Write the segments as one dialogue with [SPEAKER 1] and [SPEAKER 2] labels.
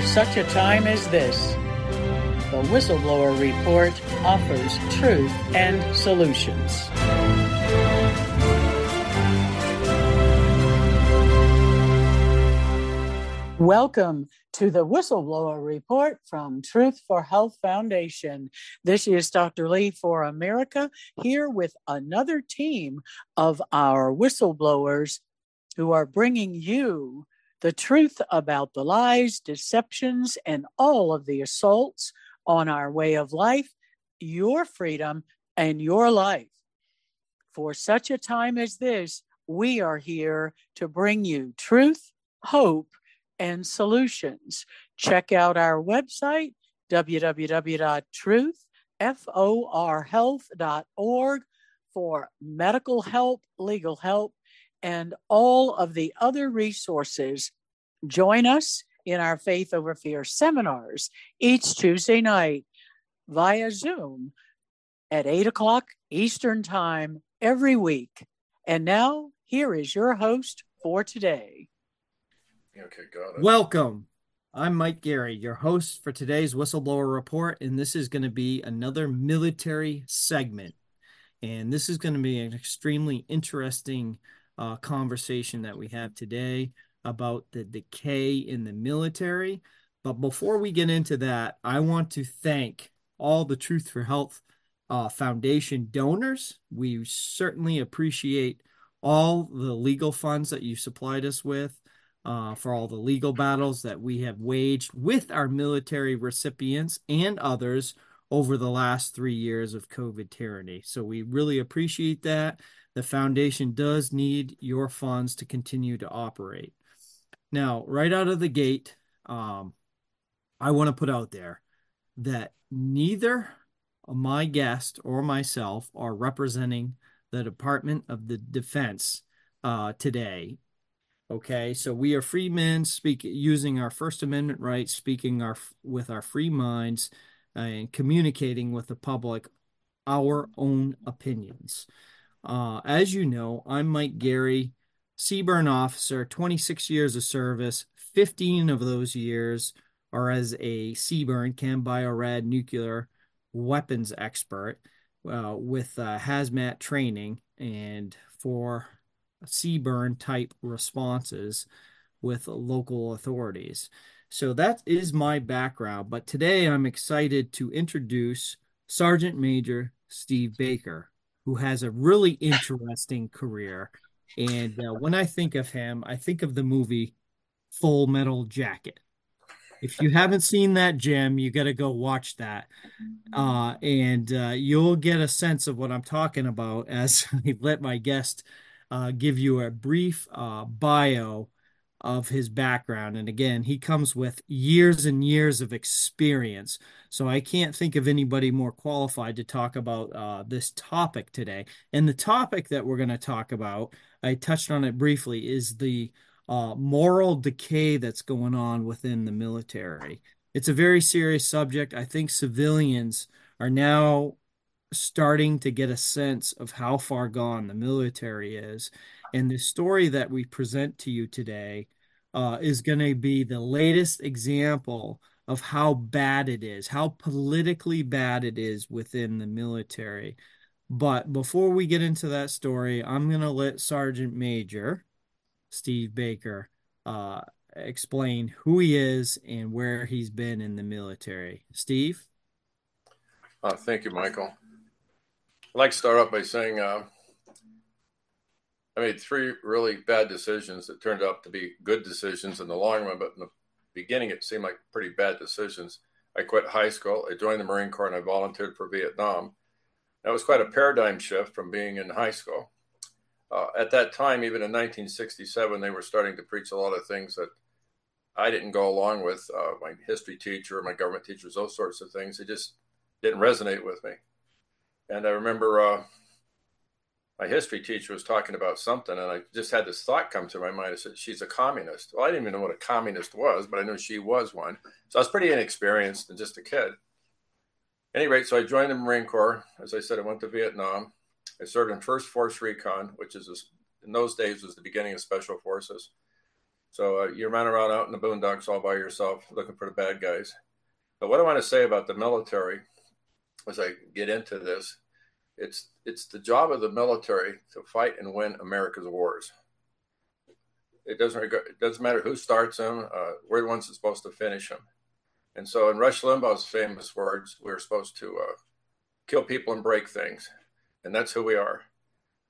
[SPEAKER 1] For such a time as this, the Whistleblower Report offers truth and solutions. Welcome to the Whistleblower Report from Truth for Health Foundation. This is Dr. Lee for America here with another team of our whistleblowers who are bringing you the truth about the lies, deceptions, and all of the assaults on our way of life, your freedom, and your life. For such a time as this, we are here to bring you truth, hope, and solutions. Check out our website, www.truthforhealth.org for medical help, legal help, and all of the other resources. Join us in our Faith Over Fear seminars each Tuesday night via Zoom at 8 o'clock Eastern Time every week. And now, here is your host for today.
[SPEAKER 2] Okay, got it.
[SPEAKER 3] Welcome. I'm Mike Gary, your host for today's Whistleblower Report, and this is going to be another military segment. And this is going to be an extremely interesting uh, conversation that we have today about the decay in the military. But before we get into that, I want to thank all the Truth for Health uh, Foundation donors. We certainly appreciate all the legal funds that you supplied us with uh, for all the legal battles that we have waged with our military recipients and others over the last three years of COVID tyranny. So we really appreciate that. The foundation does need your funds to continue to operate. Now, right out of the gate, um, I want to put out there that neither my guest or myself are representing the Department of the Defense uh, today Okay, so we are free men, speak using our First Amendment rights, speaking our with our free minds, and communicating with the public our own opinions. Uh, as you know, I'm Mike Gary, CBRN officer, 26 years of service. 15 of those years are as a CBRN, Chem Biorad nuclear weapons expert uh, with uh, hazmat training, and for CBRN type responses with local authorities. So that is my background. But today I'm excited to introduce Sergeant Major Steve Baker, who has a really interesting career. And uh, when I think of him, I think of the movie Full Metal Jacket. If you haven't seen that, Jim, you got to go watch that. Uh, and uh, you'll get a sense of what I'm talking about as I let my guest uh, give you a brief uh, bio of his background. And again, he comes with years and years of experience. So I can't think of anybody more qualified to talk about uh, this topic today. And the topic that we're going to talk about, I touched on it briefly, is the uh, moral decay that's going on within the military. It's a very serious subject. I think civilians are now starting to get a sense of how far gone the military is. And the story that we present to you today uh, is going to be the latest example of how bad it is, how politically bad it is within the military. But before we get into that story, I'm going to let Sergeant Major Steve Baker uh, explain who he is and where he's been in the military. Steve?
[SPEAKER 2] Uh, thank you, Michael. I'd like to start off by saying uh, I made three really bad decisions that turned out to be good decisions in the long run, but in the beginning it seemed like pretty bad decisions. I quit high school, I joined the Marine Corps, and I volunteered for Vietnam. That was quite a paradigm shift from being in high school. Uh, at that time, even in 1967, they were starting to preach a lot of things that I didn't go along with. Uh, my history teacher, my government teachers, those sorts of things, it just didn't resonate with me. And I remember uh, my history teacher was talking about something, and I just had this thought come to my mind. I said, She's a communist. Well, I didn't even know what a communist was, but I knew she was one. So I was pretty inexperienced and just a kid. At any rate, so I joined the Marine Corps. As I said, I went to Vietnam. I served in First Force Recon, which is a, in those days was the beginning of Special Forces. So uh, you run around out in the boondocks all by yourself, looking for the bad guys. But what I want to say about the military, as I get into this, it's it's the job of the military to fight and win America's wars. It doesn't it doesn't matter who starts them. Uh, we're the ones that's supposed to finish them. And so, in Rush Limbaugh's famous words, we're supposed to uh, kill people and break things, and that's who we are.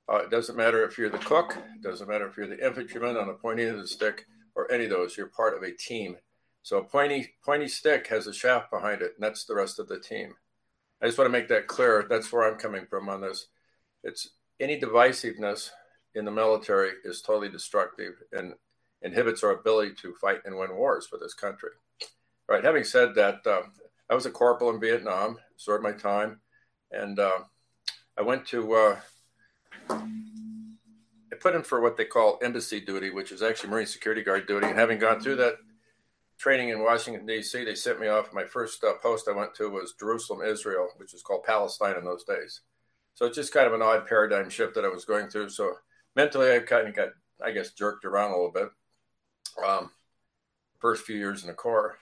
[SPEAKER 2] Uh, it doesn't matter if you're the cook, it doesn't matter if you're the infantryman on the pointy end of the stick, or any of those. You're part of a team. So a pointy pointy stick has a shaft behind it, and that's the rest of the team. I just want to make that clear. That's where I'm coming from on this. It's any divisiveness in the military is totally destructive and inhibits our ability to fight and win wars for this country. All right. Having said that, uh, I was a corporal in Vietnam, served my time, and uh, I went to. Uh, I put in for what they call embassy duty, which is actually Marine Security Guard duty. And having gone through that training in Washington, D.C., they sent me off. My first uh, post I went to was Jerusalem, Israel, which was called Palestine in those days. So it's just kind of an odd paradigm shift that I was going through. So mentally, I kind of got, I guess, jerked around a little bit. Um, first few years in the Corps,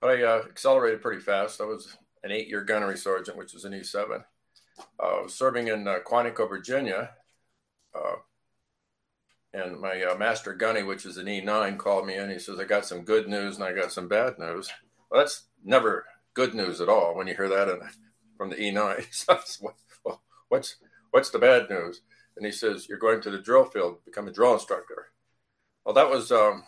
[SPEAKER 2] but I uh, accelerated pretty fast. I was an eight-year gunnery sergeant, which was an E7. Uh, I was serving in uh, Quantico, Virginia, uh, and my uh, master gunny, which is an E9, called me in. He says, I got some good news and I got some bad news. Well, that's never good news at all when you hear that in, from the E9. so well, what's, what's the bad news? And he says, You're going to the drill field, become a drill instructor. Well, that was, um,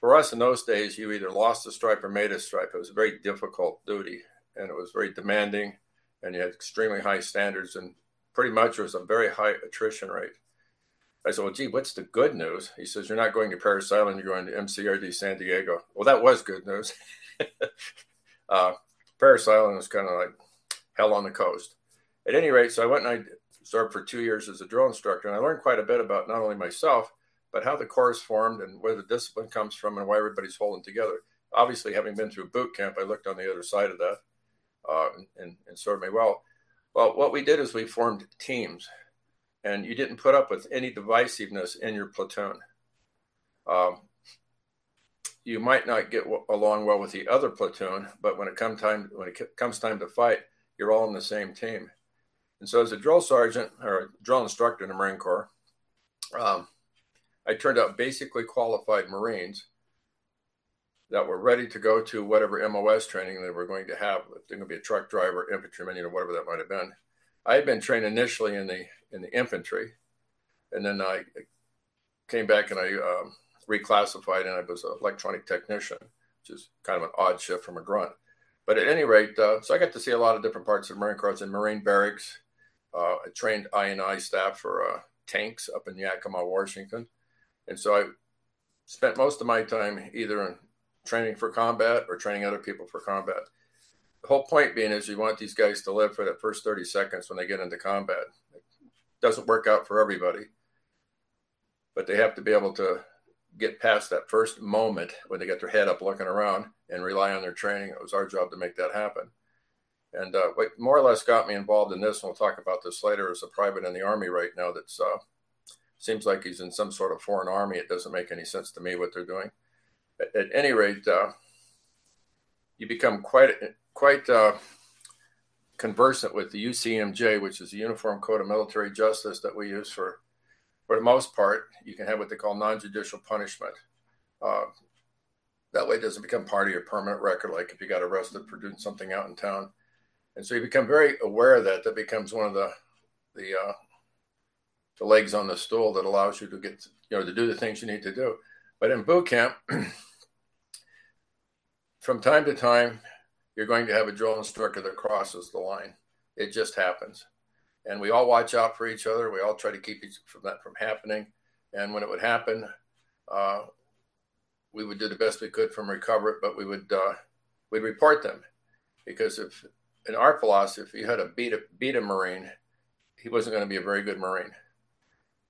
[SPEAKER 2] for us in those days, you either lost a stripe or made a stripe. It was a very difficult duty and it was very demanding and you had extremely high standards and pretty much there was a very high attrition rate. I said, well, gee, what's the good news? He says, you're not going to Parris Island, you're going to MCRD San Diego. Well, that was good news. uh, Parris Island was kind of like hell on the coast. At any rate, so I went and I served for two years as a drill instructor, and I learned quite a bit about not only myself, but how the Corps is formed and where the discipline comes from and why everybody's holding together. Obviously, having been through boot camp, I looked on the other side of that uh, and, and served me well. Well, what we did is we formed teams and you didn't put up with any divisiveness in your platoon. Um, you might not get w- along well with the other platoon, but when it comes time when it comes time to fight, you're all in the same team. And so, as a drill sergeant or a drill instructor in the Marine Corps, um, I turned out basically qualified Marines that were ready to go to whatever MOS training they were going to have. They're going to be a truck driver, infantryman, know, whatever that might have been. I had been trained initially in the in the infantry, and then I came back and I um, reclassified and I was an electronic technician, which is kind of an odd shift from a grunt. But at any rate, uh, so I got to see a lot of different parts of Marine Corps. In Marine barracks. Uh, I trained I&I staff for uh, tanks up in Yakima, Washington. And so I spent most of my time either in training for combat or training other people for combat. The whole point being is you want these guys to live for that first 30 seconds when they get into combat. Doesn't work out for everybody, but they have to be able to get past that first moment when they get their head up looking around and rely on their training. It was our job to make that happen. And uh, what more or less got me involved in this, and we'll talk about this later, is a private in the Army right now that's uh, seems like he's in some sort of foreign army. It doesn't make any sense to me what they're doing. At, at any rate, uh, you become quite quite uh, conversant with the UCMJ, which is the Uniform Code of Military Justice that we use for, for the most part. You can have what they call non-judicial punishment. Uh, that way, it doesn't become part of your permanent record, like if you got arrested for doing something out in town. And so you become very aware of that. That becomes one of the the uh, the legs on the stool that allows you to get you know to do the things you need to do. But in boot camp, from time to time, you're going to have a drill instructor that crosses the line. It just happens. And we all watch out for each other. We all try to keep each from that from happening. And when it would happen, uh, we would do the best we could from recover it, but we would uh, we'd report them because if in our philosophy, if you had a beat a, beat a Marine, he wasn't going to be a very good Marine.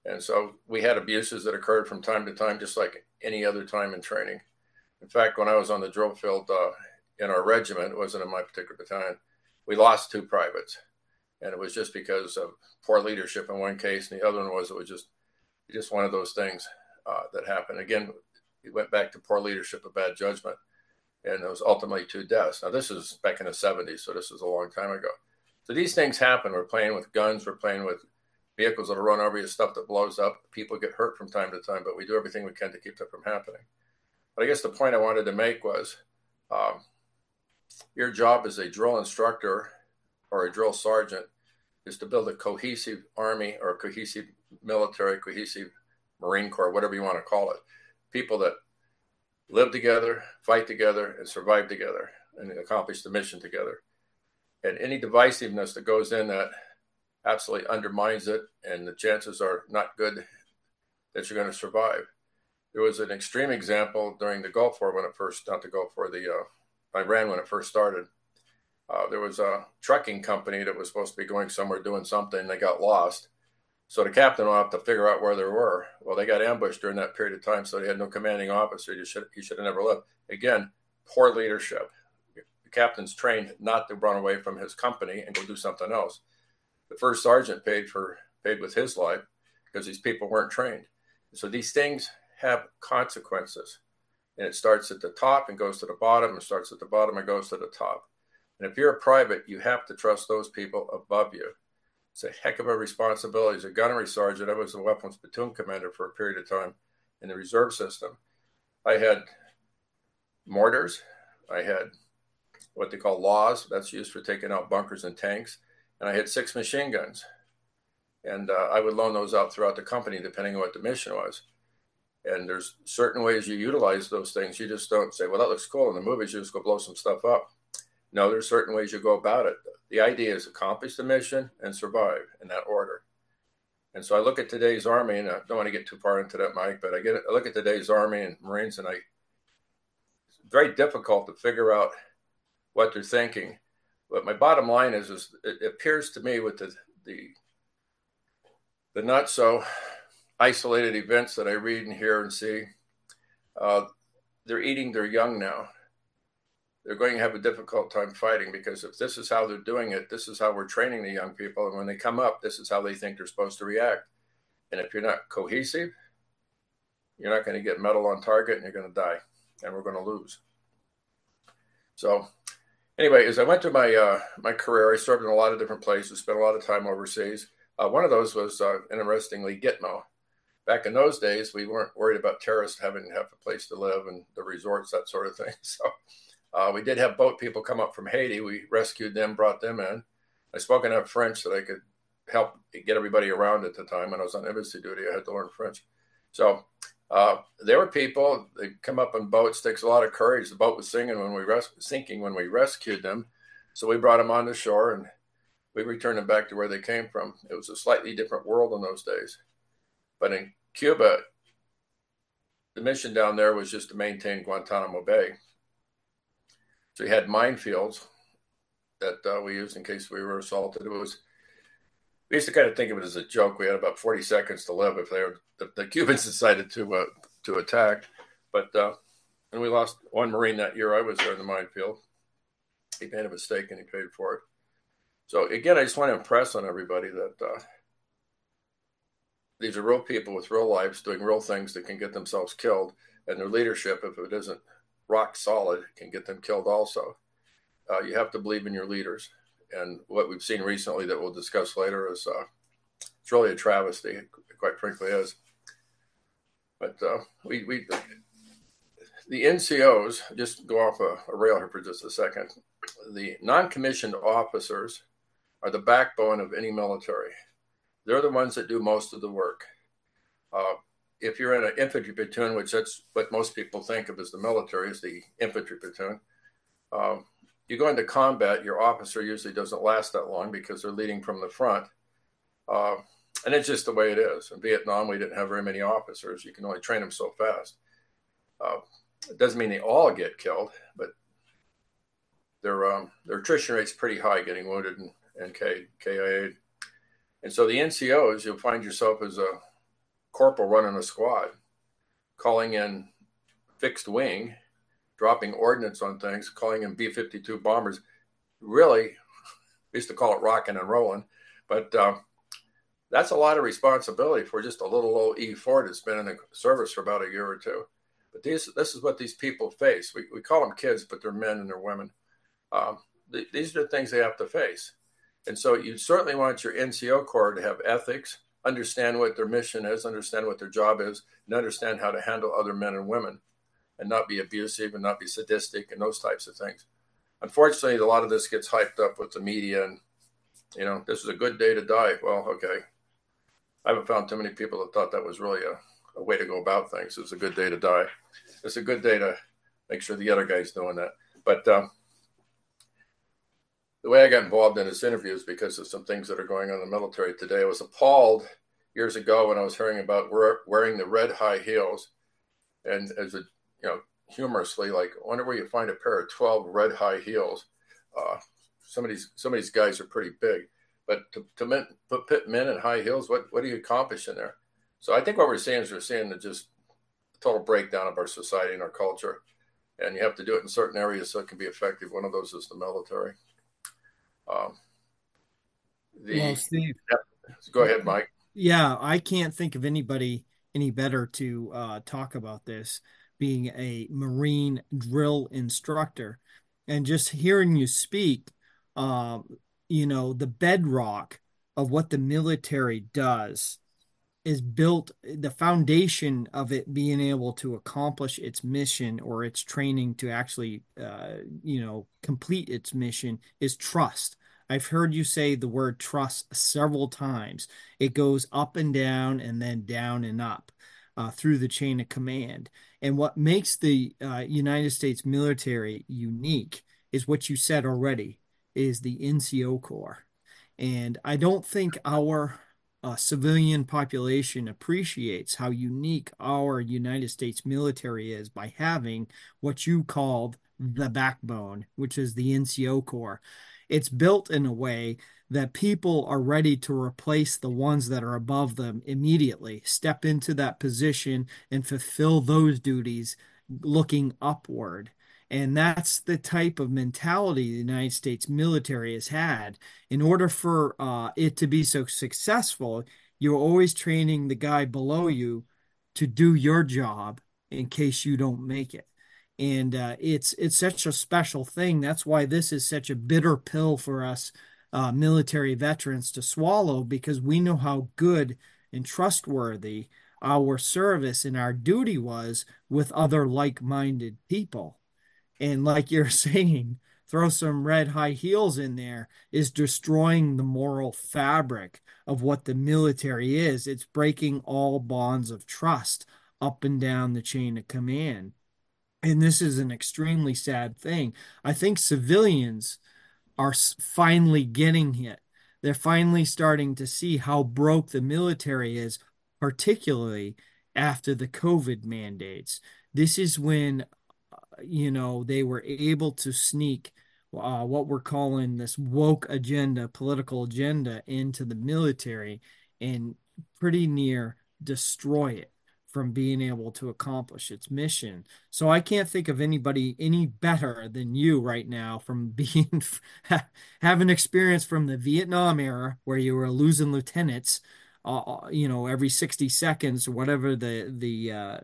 [SPEAKER 2] And so we had abuses that occurred from time to time, just like any other time in training. In fact, when I was on the drill field uh, in our regiment, it wasn't in my particular battalion, we lost two privates. And it was just because of poor leadership in one case, and the other one was it was just just one of those things uh, that happened. Again, it went back to poor leadership, a bad judgment, and it was ultimately two deaths. Now this is back in the 70s, so this is a long time ago. So these things happen. We're playing with guns, we're playing with vehicles that'll run over you, stuff that blows up. People get hurt from time to time, but we do everything we can to keep that from happening. But I guess the point I wanted to make was um, your job as a drill instructor or a drill sergeant is to build a cohesive army or a cohesive military, cohesive Marine Corps, whatever you want to call it. People that live together, fight together, and survive together and accomplish the mission together. And any divisiveness that goes in that absolutely undermines it, and the chances are not good that you're going to survive. There was an extreme example during the Gulf War when it first, not the Gulf War, the uh, Iran when it first started. Uh, there was a trucking company that was supposed to be going somewhere doing something. They got lost. So the captain have to figure out where they were. Well, they got ambushed during that period of time, so they had no commanding officer. You should, you should have never left. Again, poor leadership. The captain's trained not to run away from his company and go do something else the first sergeant paid for paid with his life because these people weren't trained. So these things have consequences. And it starts at the top and goes to the bottom, and starts at the bottom and goes to the top. And if you're a private, you have to trust those people above you. It's a heck of a responsibility. As a gunnery sergeant, I was a weapons platoon commander for a period of time in the reserve system. I had mortars, I had what they call laws, that's used for taking out bunkers and tanks and I had six machine guns. And uh, I would loan those out throughout the company depending on what the mission was. And there's certain ways you utilize those things. You just don't say, well, that looks cool in the movies, you just go blow some stuff up. No, there's certain ways you go about it. The idea is accomplish the mission and survive in that order. And so I look at today's Army, and I don't want to get too far into that, Mike, but I get I look at today's Army and Marines, and I it's very difficult to figure out what they're thinking but my bottom line is, is it appears to me with the the the not so isolated events that I read and hear and see, uh, they're eating their young now. They're going to have a difficult time fighting because if this is how they're doing it, this is how we're training the young people. And when they come up, this is how they think they're supposed to react. And if you're not cohesive, you're not going to get metal on target and you're going to die and we're going to lose. So anyway, as I went through my uh, my career, I served in a lot of different places, spent a lot of time overseas. Uh, one of those was, uh, interestingly, Gitmo. Back in those days, we weren't worried about terrorists having to have a place to live and the resorts, that sort of thing. So uh, we did have boat people come up from Haiti. We rescued them, brought them in. I spoke enough French that I could help get everybody around at the time. When I was on embassy duty, I had to learn French. So uh, there were people that come up on boats. Takes a lot of courage. The boat was singing when we res- sinking when we rescued them, so we brought them on the shore and we returned them back to where they came from. It was a slightly different world in those days, but in Cuba, the mission down there was just to maintain Guantanamo Bay. So we had minefields that uh, we used in case we were assaulted. It was we used to kind of think of it as a joke. We had about 40 seconds to live if they were the, Cubans decided to uh, to attack. But uh, and we lost one Marine that year. I was there in the minefield. He made a mistake and he paid for it. So again, I just want to impress on everybody that uh, these are real people with real lives doing real things that can get themselves killed, and their leadership, if it isn't rock solid, can get them killed also. Uh, you have to believe in your leaders and what we've seen recently that we'll discuss later is uh, it's really a travesty. It quite frankly, is. But uh, we we the NCOs just go off a, a rail here for just a second. The non-commissioned officers are the backbone of any military. They're the ones that do most of the work. Uh, if you're in an infantry platoon, which that's what most people think of as the military, is the infantry platoon. Um, you go into combat, your officer usually doesn't last that long because they're leading from the front. Uh, and it's just the way it is. In Vietnam, we didn't have very many officers. You can only train them so fast. Uh, it doesn't mean they all get killed, but their um, their attrition rate's pretty high, getting wounded and, and K, KIA. And so the NCOs, you'll find yourself as a corporal running a squad, calling in fixed wing, dropping ordnance on things, calling in B 52 bombers. Really, we used to call it rocking and rolling, but uh, that's a lot of responsibility for just a little old E4 that's been in the service for about a year or two. But these, this is what these people face. We, we call them kids, but they're men and they're women. Um, th- these are the things they have to face. And so you certainly want your NCO Corps to have ethics, understand what their mission is, understand what their job is, and understand how to handle other men and women and not be abusive and not be sadistic and those types of things. Unfortunately, a lot of this gets hyped up with the media and, you know, this is a good day to die. Well, okay. I haven't found too many people that thought that was really a, a way to go about things. It's a good day to die. It's a good day to make sure the other guy's doing that. But um, the way I got involved in this interview is because of some things that are going on in the military today. I was appalled years ago when I was hearing about wearing the red high heels, and as a you know humorously like, I wonder where you find a pair of twelve red high heels. Uh, some of these some of these guys are pretty big, but to, to men, put men in high heels, what what do you accomplish in there? So I think what we're seeing is we're seeing the just total breakdown of our society and our culture, and you have to do it in certain areas so it can be effective. One of those is the military. Um,
[SPEAKER 3] the, well, Steve,
[SPEAKER 2] yeah, go ahead, Mike.
[SPEAKER 3] Yeah, I can't think of anybody any better to uh, talk about this. Being a Marine drill instructor, and just hearing you speak, uh, you know, the bedrock of what the military does is built the foundation of it being able to accomplish its mission or its training to actually uh, you know complete its mission is trust i've heard you say the word trust several times. It goes up and down and then down and up uh, through the chain of command. And what makes the uh, united states military unique is what you said already is the nco corps. And i don't think our uh, civilian population appreciates how unique our United States military is by having what you called the backbone, which is the NCO Corps. It's built in a way that people are ready to replace the ones that are above them immediately, step into that position and fulfill those duties looking upward. And that's the type of mentality the United States military has had. In order for uh, it to be so successful, you're always training the guy below you to do your job in case you don't make it. And uh, it's it's such a special thing. That's why this is such a bitter pill for us uh, military veterans to swallow because we know how good and trustworthy our service and our duty was with other like-minded people and like you're saying, throw some red high heels in there is destroying the moral fabric of what the military is. It's breaking all bonds of trust up and down the chain of command. And this is an extremely sad thing. I think civilians are finally getting it. They're finally starting to see how broke the military is, particularly after the COVID mandates. This is when you know, they were able to sneak uh, what we're calling this woke agenda, political agenda, into the military and pretty near destroy it from being able to accomplish its mission. So I can't think of anybody any better than you right now from being having experience from the Vietnam era where you were losing lieutenants uh, uh you know every 60 seconds or whatever the the uh,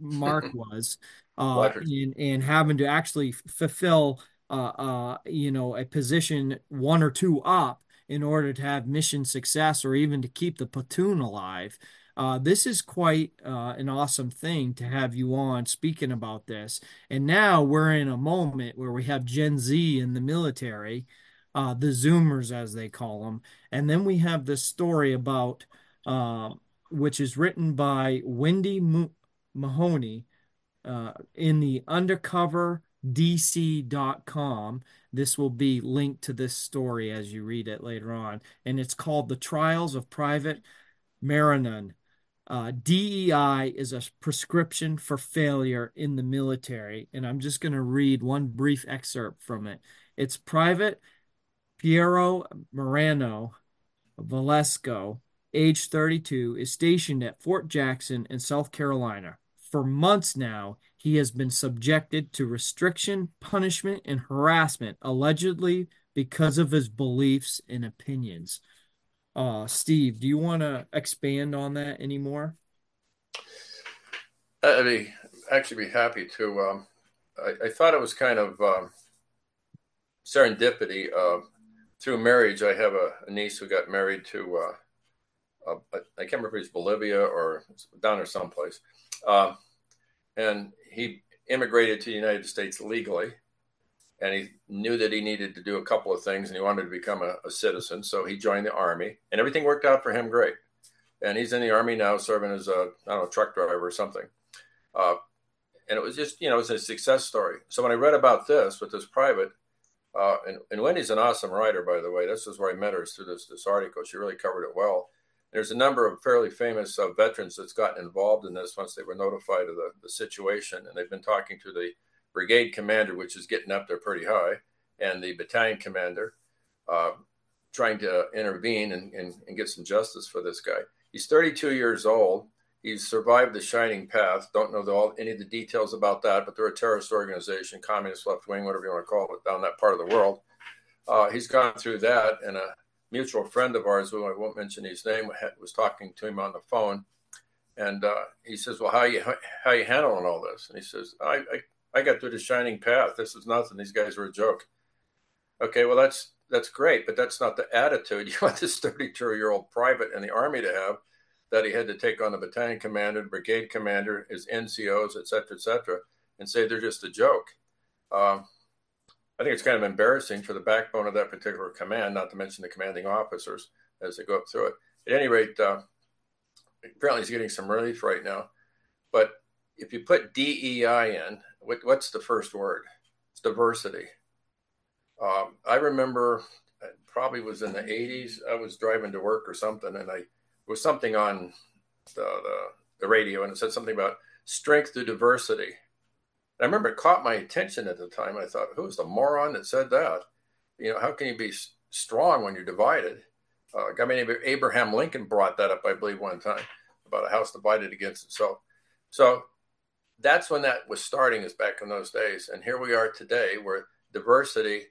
[SPEAKER 3] mark was uh, and, and having to actually fulfill, uh, uh, you know, a position one or two up in order to have mission success or even to keep the platoon alive. Uh, this is quite uh, an awesome thing to have you on speaking about this. And now we're in a moment where we have Gen Z in the military, uh, the Zoomers as they call them, and then we have this story about, uh, which is written by Wendy Mahoney, uh, in the undercover dc.com. This will be linked to this story as you read it later on. And it's called The Trials of Private Marinon. Uh, DEI is a prescription for failure in the military. And I'm just going to read one brief excerpt from it. It's Private Piero Marano Valesco, age 32, is stationed at Fort Jackson in South Carolina. For months now, he has been subjected to restriction, punishment, and harassment, allegedly because of his beliefs and opinions. Uh, Steve, do you want to expand on that anymore?
[SPEAKER 2] I'd be actually be happy to. Um, I, I, thought it was kind of um, serendipity. Uh, through marriage, I have a, a, niece who got married to. Uh, uh, I can't remember if it's Bolivia or down there someplace, uh, and he immigrated to the United States legally and he knew that he needed to do a couple of things and he wanted to become a, a, citizen so he joined the army and everything worked out for him great. And he's in the army now serving as a i don't know truck driver or something. Uh, and it was just you know it was a success story. So when i read about this with this private uh, and, and wendy's an awesome writer by the way. This is where i met her through this, this article. She really covered it well. There's a number of fairly famous uh, veterans that's gotten involved in this once they were notified of the, the situation and they've been talking to the brigade commander, which is getting up there pretty high, and the battalion commander uh, trying to intervene and, and, and, get some justice for this guy. He's 32 years old. He's survived the Shining Path. Don't know all, any of the details about that, but they're a terrorist organization, communist left wing, whatever you want to call it, down that part of the world. Uh, he's gone through that, and a mutual friend of ours, who I won't mention his name, was talking to him on the phone, and uh, he says, "Well, how you how you handling all this?" And he says, "I, I I got through the shining path. This is nothing. These guys were a joke. Okay, well that's that's great, but that's not the attitude you want this 32 year old private in the army to have. That he had to take on the battalion commander, brigade commander, his NCOs, et cetera, et cetera, and say they're just a joke. Um, I think it's kind of embarrassing for the backbone of that particular command, not to mention the commanding officers as they go up through it. At any rate, uh, apparently he's getting some relief right now. But if you put DEI in, what, what's the first word? It's diversity. Um, I remember it probably was in the 80s. I was driving to work or something, and I was something on the, the, the radio, and it said something about strength through diversity. And I remember it caught my attention at the time. I thought, who's the moron that said that? You know, how can you be strong when you're divided? Uh, I mean, Abraham Lincoln brought that up, I believe, one time about a house divided against itself. So that's when that was starting is back in those days. And here we are today where diversity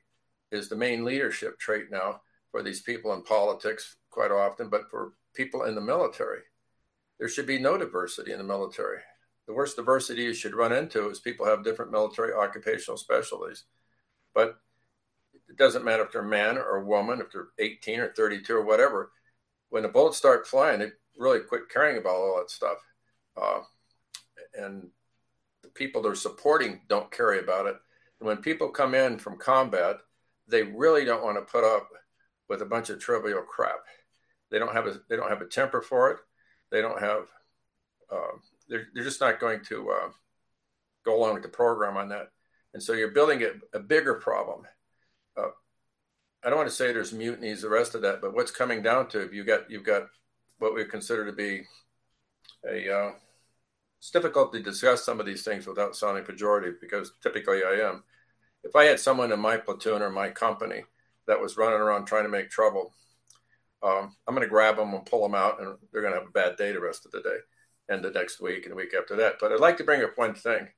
[SPEAKER 2] is the main leadership trait now for these people in politics quite often but for people in the military. There should be no diversity in the military. The worst diversity you should run into is people have different military occupational specialties. But it doesn't matter if they're a man or woman if they're 18 or 32 or whatever when the bullets start flying they really quit caring about all that stuff. Uh, and people they're supporting don't care about it. And when people come in from combat, they really don't want to put up with a bunch of trivial crap. They don't have a they don't have a temper for it. They don't have. Uh, they're they're just not going to uh, go along with the program on that. And so you're building a, a bigger problem. Uh, I don't want to say there's mutinies, the rest of that, but what's coming down to you got you've got what we consider to be a uh, it's difficult to discuss some of these things without sounding pejorative because typically I am. If I had someone in my platoon or my company that was running around trying to make trouble, um, I'm going to grab them and pull them out, and they're going to have a bad day the rest of the day and the next week and the week after that. But I'd like to bring up one thing.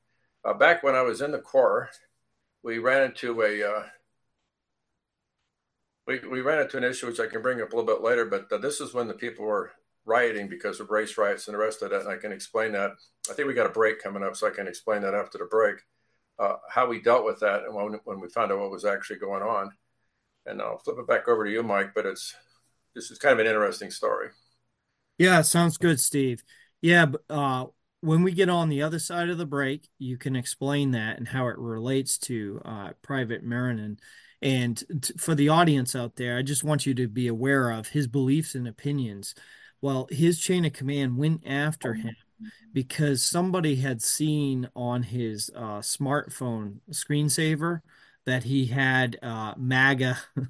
[SPEAKER 2] Uh, back when I was in the Corps, we ran into a uh, we, we ran into an issue which I can bring up a little bit later, but uh, this is when the people were rioting because of race riots and the rest of that. And I can explain that. I think we got a break coming up, so I can explain that after the break, uh, how we dealt with that and when, when we found out what was actually going on. And I'll flip it back over to you, Mike. But it's this is kind of an interesting story.
[SPEAKER 3] Yeah, sounds good, Steve. Yeah, uh, when we get on the other side of the break, you can explain that and how it relates to uh, Private Marinon. And t- for the audience out there, I just want you to be aware of his beliefs and opinions well, his chain of command went after him because somebody had seen on his uh, smartphone screensaver that he had uh, MAGA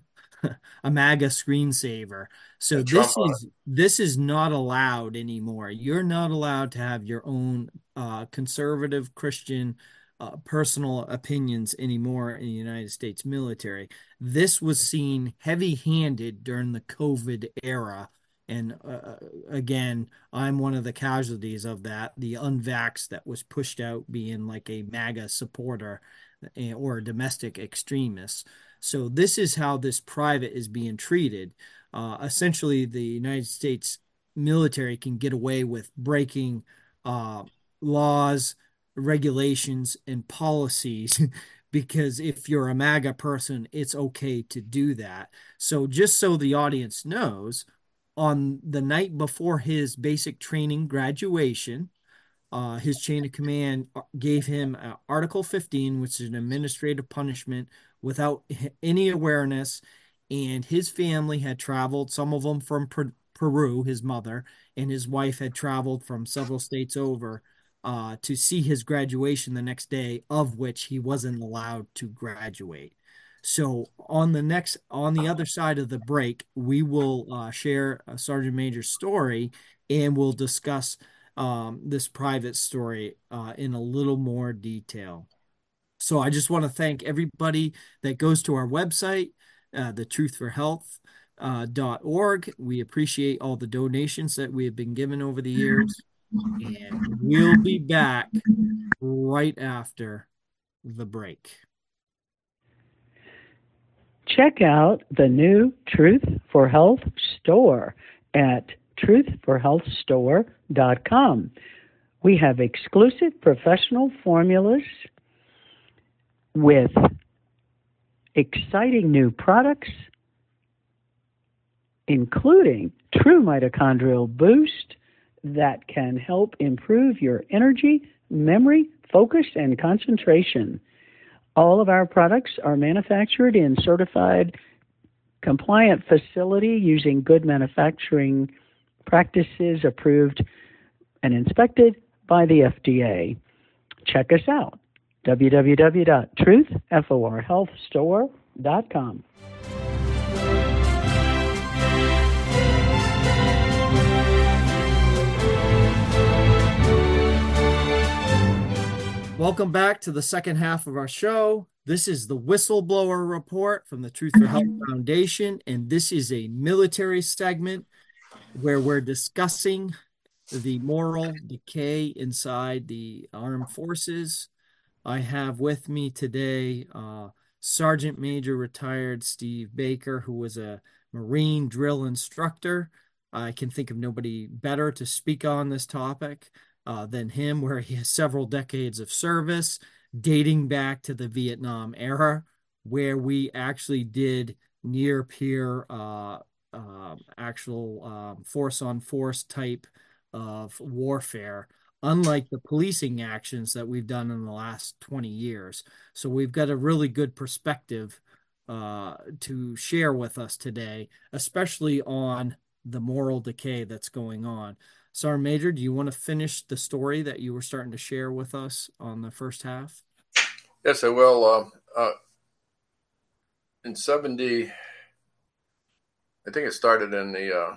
[SPEAKER 3] a MAGA screensaver. So this is this is not allowed anymore. You're not allowed to have your own uh, conservative Christian uh, personal opinions anymore in the United States military. This was seen heavy-handed during the COVID era. And uh, uh again, I'm one of the casualties of that. The unvax that was pushed out being like a MAGA supporter eh, or a domestic extremist. So this is how this private is being treated. Uh, essentially, the United States military can get away with breaking uh, laws, regulations, and policies. because if you're a MAGA person, it's okay to do that. So, just so the audience knows, on the night before his basic training graduation, uh, his chain of command uh, gave him uh, Article 15, which is an administrative punishment without any awareness. And his family had traveled, some of them from per- Peru, his mother, and his wife had traveled from several states over uh, to see his graduation the next day, of which he wasn't allowed to graduate. So on the next, on the other side of the break, we will uh, share a Sergeant Major's story, and we'll discuss um, this private story uh, in a little more detail. So I just want to thank everybody that goes to our website, uh, the Truth for Health. Uh, .org. We appreciate all the donations that we have been given over the years, and we'll be back right after the break.
[SPEAKER 1] Check out the new Truth for Health store at truthforhealthstore.com. We have exclusive professional formulas with exciting new products, including True Mitochondrial Boost that can help improve your energy, memory, focus, and concentration. All of our products are manufactured in certified compliant facility using good manufacturing practices approved and inspected by the FDA. Check us out www.truthforhealthstore.com.
[SPEAKER 3] Welcome back to the second half of our show. This is the Whistleblower Report from the Truth for Health Foundation, and this is a military segment where we're discussing the moral decay inside the armed forces I have with me today uh, Sergeant Major retired Steve Baker, who was a Marine drill instructor. I can think of nobody better to speak on this topic uh, than him, where he has several decades of service dating back to the Vietnam era, where we actually did near peer uh, uh, actual force on force type of warfare unlike the policing actions that we've done in the last 20 years. So we've got a really good perspective uh, to share with us today, especially on the moral decay that's going on. Sergeant Major, do you want to finish the story that you were starting to share with us on the first half?
[SPEAKER 2] Yes, I will. Uh, uh, in 70, I think it started in the uh,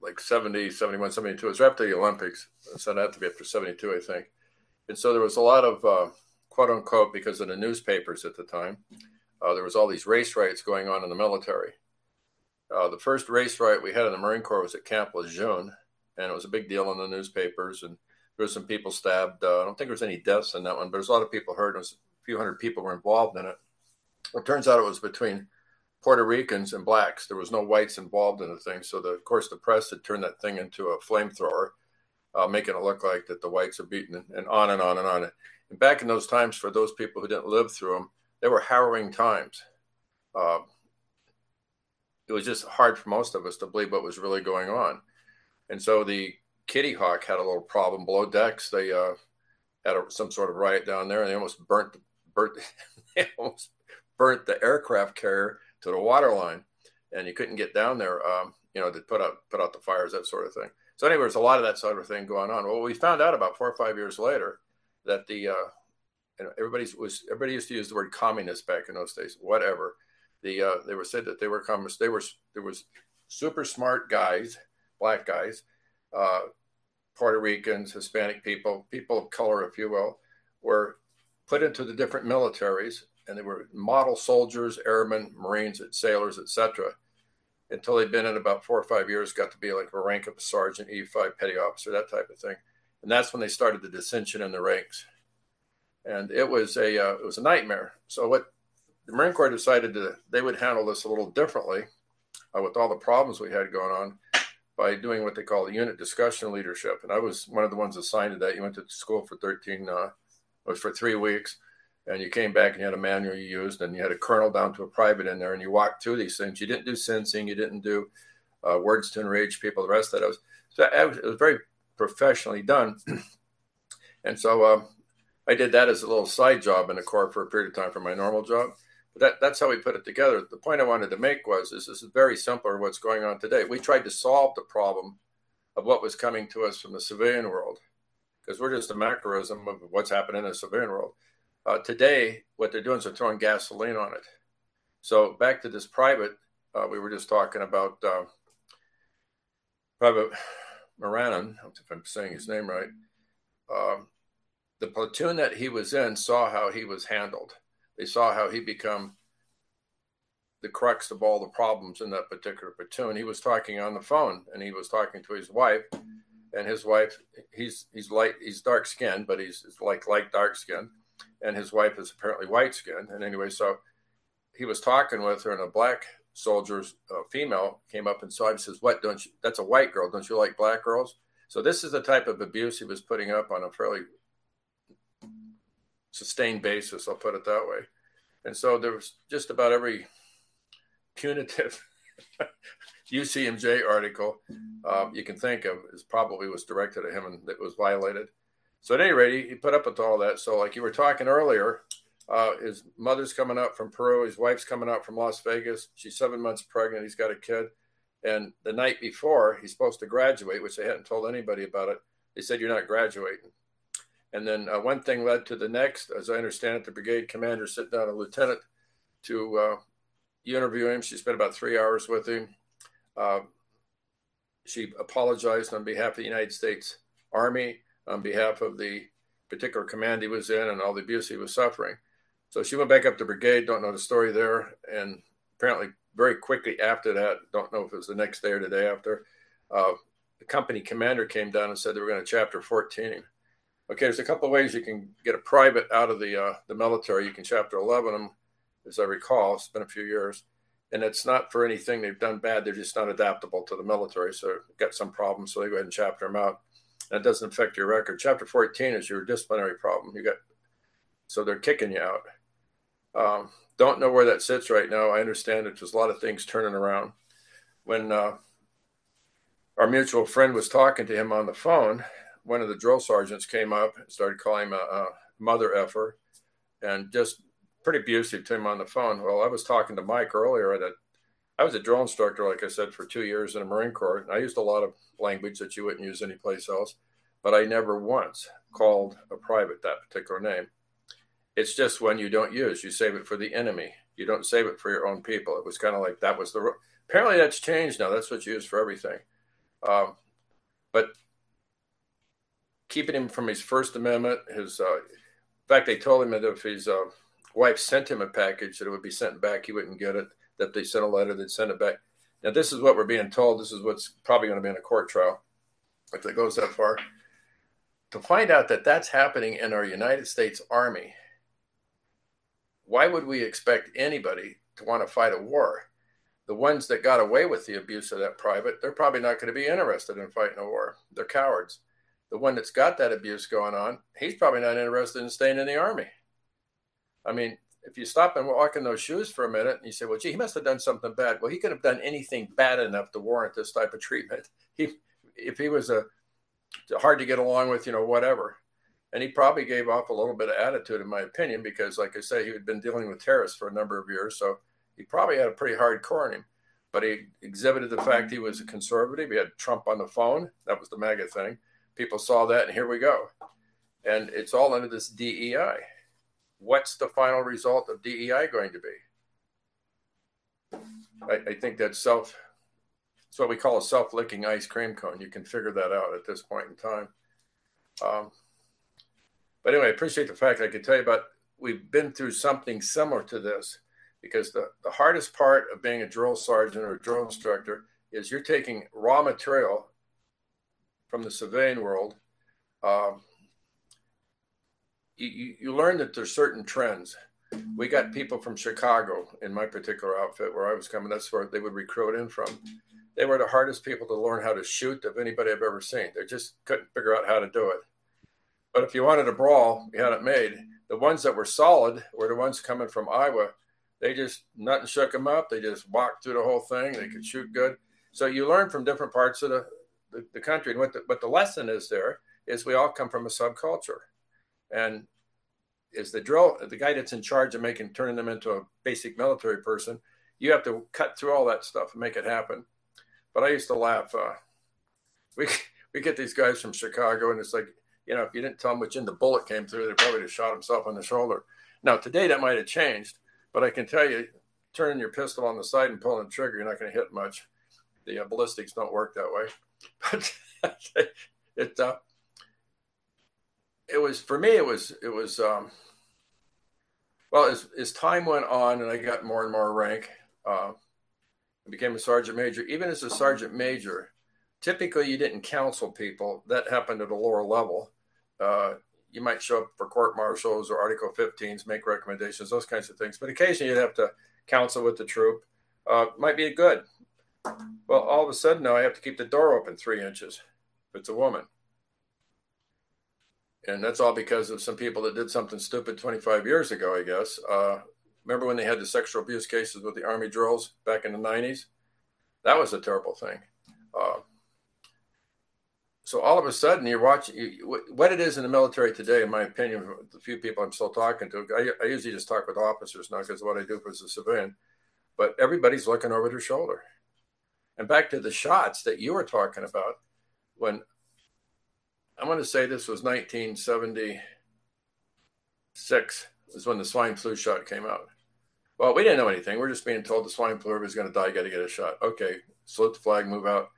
[SPEAKER 2] like 70, 71, 72. It was after the Olympics. So it had to be after 72, I think. And so there was a lot of uh, quote unquote, because of the newspapers at the time, uh, there was all these race riots going on in the military. Uh, the first race riot we had in the Marine Corps was at Camp Lejeune, and it was a big deal in the newspapers. And there was some people stabbed. Uh, I don't think there was any deaths in that one, but there's a lot of people hurt. It was a few hundred people were involved in it. Well, it turns out it was between Puerto Ricans and blacks. There was no whites involved in the thing. So, the, of course, the press had turned that thing into a flamethrower, uh, making it look like that the whites are beaten and on and on and on. And back in those times, for those people who didn't live through them, they were harrowing times. Uh, it was just hard for most of us to believe what was really going on. And so the Kitty Hawk had a little problem below decks. They uh, had a, some sort of riot down there, and they almost burnt burnt they almost burnt the aircraft carrier to the water line, and you couldn't get down there, um, you know, to put out put out the fires, that sort of thing. So anyway, there's a lot of that sort of thing going on. Well, we found out about four or five years later that the uh, you know, everybody was everybody used to use the word communist back in those days. Whatever, the uh, they were said that they were communist. They were there was super smart guys, black guys, uh, Puerto Ricans, Hispanic people, people of color, if you will, were put into the different militaries, and they were model soldiers, airmen, Marines, sailors, etc. Until they'd been in about four or five years, got to be like a rank of a sergeant, E5 petty officer, that type of thing, and that's when they started the dissension in the ranks, and it was a uh, it was a nightmare. So what the Marine Corps decided that they would handle this a little differently, uh, with all the problems we had going on, by doing what they call the unit discussion leadership, and I was one of the ones assigned to that. You went to school for thirteen. Uh, was for three weeks and you came back and you had a manual you used and you had a colonel down to a private in there and you walked through these things you didn't do sensing you didn't do uh, words to enrage people the rest of that was so it was very professionally done and so uh, i did that as a little side job in the corps for a period of time for my normal job that, that's how we put it together the point i wanted to make was this is very simple what's going on today we tried to solve the problem of what was coming to us from the civilian world because we're just a macroism of what's happening in the civilian world. Uh, today, what they're doing is they're throwing gasoline on it. So back to this private, uh, we were just talking about uh, Private Moranin, if I'm saying his name right. Um, the platoon that he was in saw how he was handled. They saw how he become the crux of all the problems in that particular platoon. He was talking on the phone and he was talking to his wife and his wife he's he's light he's dark skinned but he's like like dark skinned and his wife is apparently white skinned and anyway so he was talking with her and a black soldier's uh, female came up and saw him says what don't you that's a white girl don't you like black girls so this is the type of abuse he was putting up on a fairly sustained basis i'll put it that way and so there was just about every punitive UCMJ article um, you can think of is probably was directed at him and that was violated. So at any rate, he, put up with all that. So like you were talking earlier, uh, his mother's coming up from Peru, his wife's coming up from Las Vegas. She's seven months pregnant. He's got a kid, and the night before he's supposed to graduate, which they hadn't told anybody about it. They said you're not graduating. And then uh, one thing led to the next. As I understand it, the brigade commander sent down a lieutenant to uh, interview him. She spent about three hours with him. Uh, she apologized on behalf of the United States Army, on behalf of the particular command he was in, and all the abuse he was suffering. So she went back up to brigade. Don't know the story there, and apparently very quickly after that, don't know if it was the next day or the day after, uh, the company commander came down and said they were going to chapter 14. Okay, there's a couple of ways you can get a private out of the uh, the military. You can chapter 11 them, as I recall. It's been a few years and it's not for anything they've done bad. They're just not adaptable to the military, so got some problems. So they go ahead and chapter them out. That doesn't affect your record. Chapter 14 is your disciplinary problem. You got so they're kicking you out. Um, don't know where that sits right now. I understand that there's a lot of things turning around. When uh, our mutual friend was talking to him on the phone, one of the drill sergeants came up and started calling him a, a mother effer and just pretty abusive to him on the phone. Well, I was talking to Mike earlier that I was a drill instructor, like I said, for two years in the Marine Corps. And I used a lot of language that you wouldn't use anyplace else, but I never once called a private that particular name. It's just when you don't use, you save it for the enemy. You don't save it for your own people. It was kind of like that was the. Apparently, that's changed now. That's what you use for everything. Um, but keeping him from his First Amendment, his. Uh, in fact, they told him that if his uh, wife sent him a package that it would be sent back. He wouldn't get it. That they sent a letter, they'd send it back. Now, this is what we're being told. This is what's probably going to be in a court trial if it goes that far. To find out that that's happening in our United States Army, why would we expect anybody to want to fight a war? The ones that got away with the abuse of that private, they're probably not going to be interested in fighting a war. They're cowards. The one that's got that abuse going on, he's probably not interested in staying in the army. I mean, if you stop and walk in those shoes for a minute and you say, well, gee, he must have done something bad. Well, he could have done anything bad enough to warrant this type of treatment. He, if he was a hard to get along with, you know, whatever. And he probably gave off a little bit of attitude, in my opinion, because, like I say, he had been dealing with terrorists for a number of years. So he probably had a pretty hard core in him. but he exhibited the fact he was a conservative. He had Trump on the phone. That was the MAGA thing. People saw that, and here we go. And it's all under this DEI. What's the final result of DEI going to be? I, I think that's self. It's what we call a self-licking ice cream cone. You can figure that out at this point in time. Um, but anyway, I appreciate the fact I can tell you about. We've been through something similar to this because the, the hardest part of being a drill sergeant or a drill instructor is you're taking raw material from the civilian world. Um, you, you learn that there's certain trends. We got people from Chicago in my particular outfit where I was coming. That's where they would recruit in from. They were the hardest people to learn how to shoot of anybody I've ever seen. They just couldn't figure out how to do it. But if you wanted a brawl, you had it made. The ones that were solid were the ones coming from Iowa they just nothing shook them up. They just walked through the whole thing. They could shoot good. So you learn from different parts of the, the, the country. And what the, what the lesson is there is we all come from a subculture. And is the drill, the guy that's in charge of making, turning them into a basic military person, you have to cut through all that stuff and make it happen. But I used to laugh. Uh, we, we get these guys from Chicago and it's like, you know, if you didn't tell them which end the bullet came through, they probably just shot himself on the shoulder. Now, today that might have changed but I can tell you, turning your pistol on the side and pulling the trigger, you're not going to hit much. The uh, ballistics don't work that way. But it uh, it was for me. It was it was um, well as as time went on and I got more and more rank. Uh, I became a sergeant major. Even as a sergeant major, typically you didn't counsel people. That happened at a lower level. Uh, you might show up for court martials or Article 15s, make recommendations, those kinds of things. But occasionally you'd have to counsel with the troop. Uh, might be good. Well, all of a sudden now I have to keep the door open three inches if it's a woman. And that's all because of some people that did something stupid 25 years ago, I guess. Uh, remember when they had the sexual abuse cases with the Army drills back in the 90s? That was a terrible thing. Uh, so all of a sudden you're watching you, what it is in the military today in my opinion the few people i'm still talking to i, I usually just talk with officers now because what i do as a civilian but everybody's looking over their shoulder and back to the shots that you were talking about when i'm going to say this was 1976 is when the swine flu shot came out. Well we didn't know anything. We're just being told the swine flu is going to die got to get a shot. Okay salute the flag move out.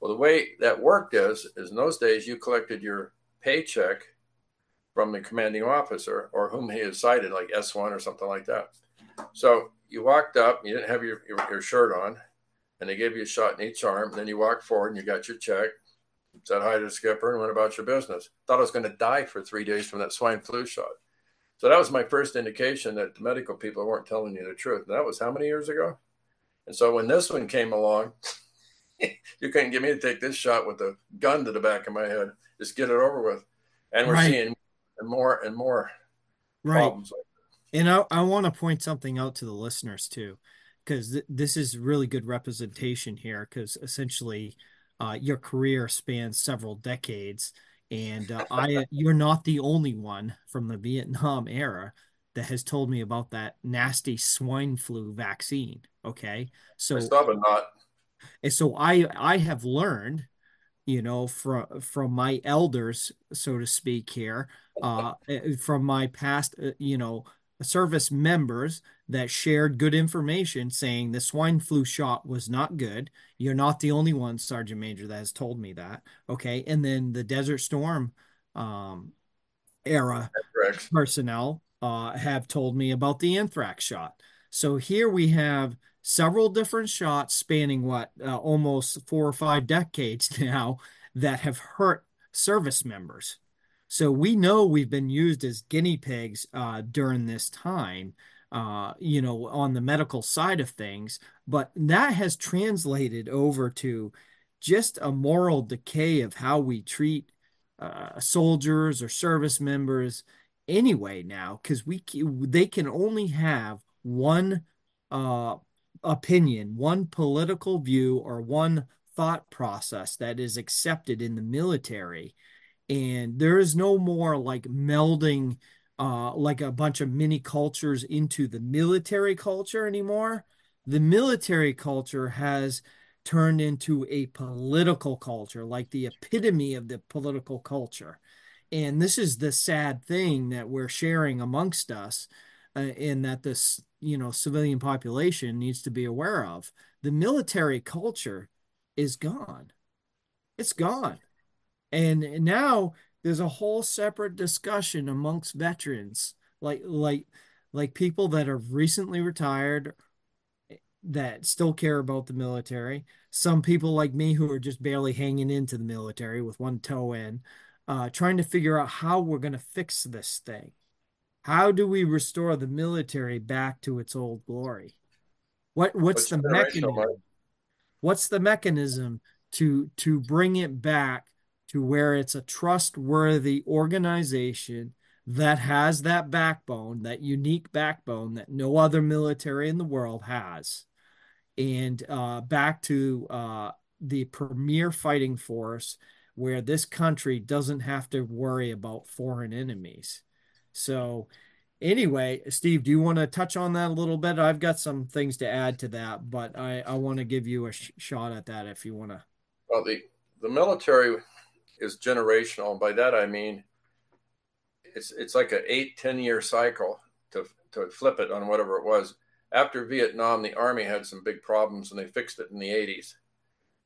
[SPEAKER 2] Well, the way that worked is, is in those days you collected your paycheck from the commanding officer or whom he cited, like S1 or something like that. So you walked up, you didn't have your, your, your shirt on, and they gave you a shot in each arm. Then you walked forward and you got your check, said hi to the skipper, and went about your business. Thought I was going to die for three days from that swine flu shot. So that was my first indication that the medical people weren't telling you the truth. And that was how many years ago? And so when this one came along, you couldn't get me to take this shot with a gun to the back of my head. Just get it over with. And we're right. seeing more and more right. problems.
[SPEAKER 3] and I, I want to point something out to the listeners too, because th- this is really good representation here. Because essentially, uh, your career spans several decades, and uh, I you're not the only one from the Vietnam era that has told me about that nasty swine flu vaccine. Okay, so
[SPEAKER 2] stop it, not
[SPEAKER 3] and so I I have learned, you know, from from my elders, so to speak, here, uh, eh, from my past, uh, you know, service members that shared good information saying the swine flu shot was not good. You're not the only one, Sergeant Major, that has told me that. Okay. And then the Desert Storm um, era personnel uh, have told me about the anthrax shot. So here we have several different shots spanning what uh, almost four or five decades now that have hurt service members. So we know we've been used as guinea pigs uh, during this time, uh, you know, on the medical side of things, but that has translated over to just a moral decay of how we treat uh, soldiers or service members anyway now because we they can only have one uh, opinion, one political view, or one thought process that is accepted in the military. And there is no more like melding uh, like a bunch of mini cultures into the military culture anymore. the military culture has turned into a political culture, like the epitome of the political culture. And this is the sad thing that we're sharing amongst us, uh, and that this you know civilian population needs to be aware of. The military culture is gone. It's gone. And now there's a whole separate discussion amongst veterans, like like like people that are recently retired that still care about the military. Some people like me who are just barely hanging into the military with one toe in, uh, trying to figure out how we're going to fix this thing. How do we restore the military back to its old glory? What what's, what's the mechanism? What's the mechanism to to bring it back to where it's a trustworthy organization that has that backbone, that unique backbone that no other military in the world has? and uh, back to uh, the premier fighting force where this country doesn't have to worry about foreign enemies. So, anyway, Steve, do you want to touch on that a little bit? I've got some things to add to that, but I, I want to give you a sh- shot at that if you want to.
[SPEAKER 2] Well, the, the military is generational. And By that, I mean it's, it's like an eight, 10 year cycle to, to flip it on whatever it was after Vietnam, the Army had some big problems and they fixed it in the 80s.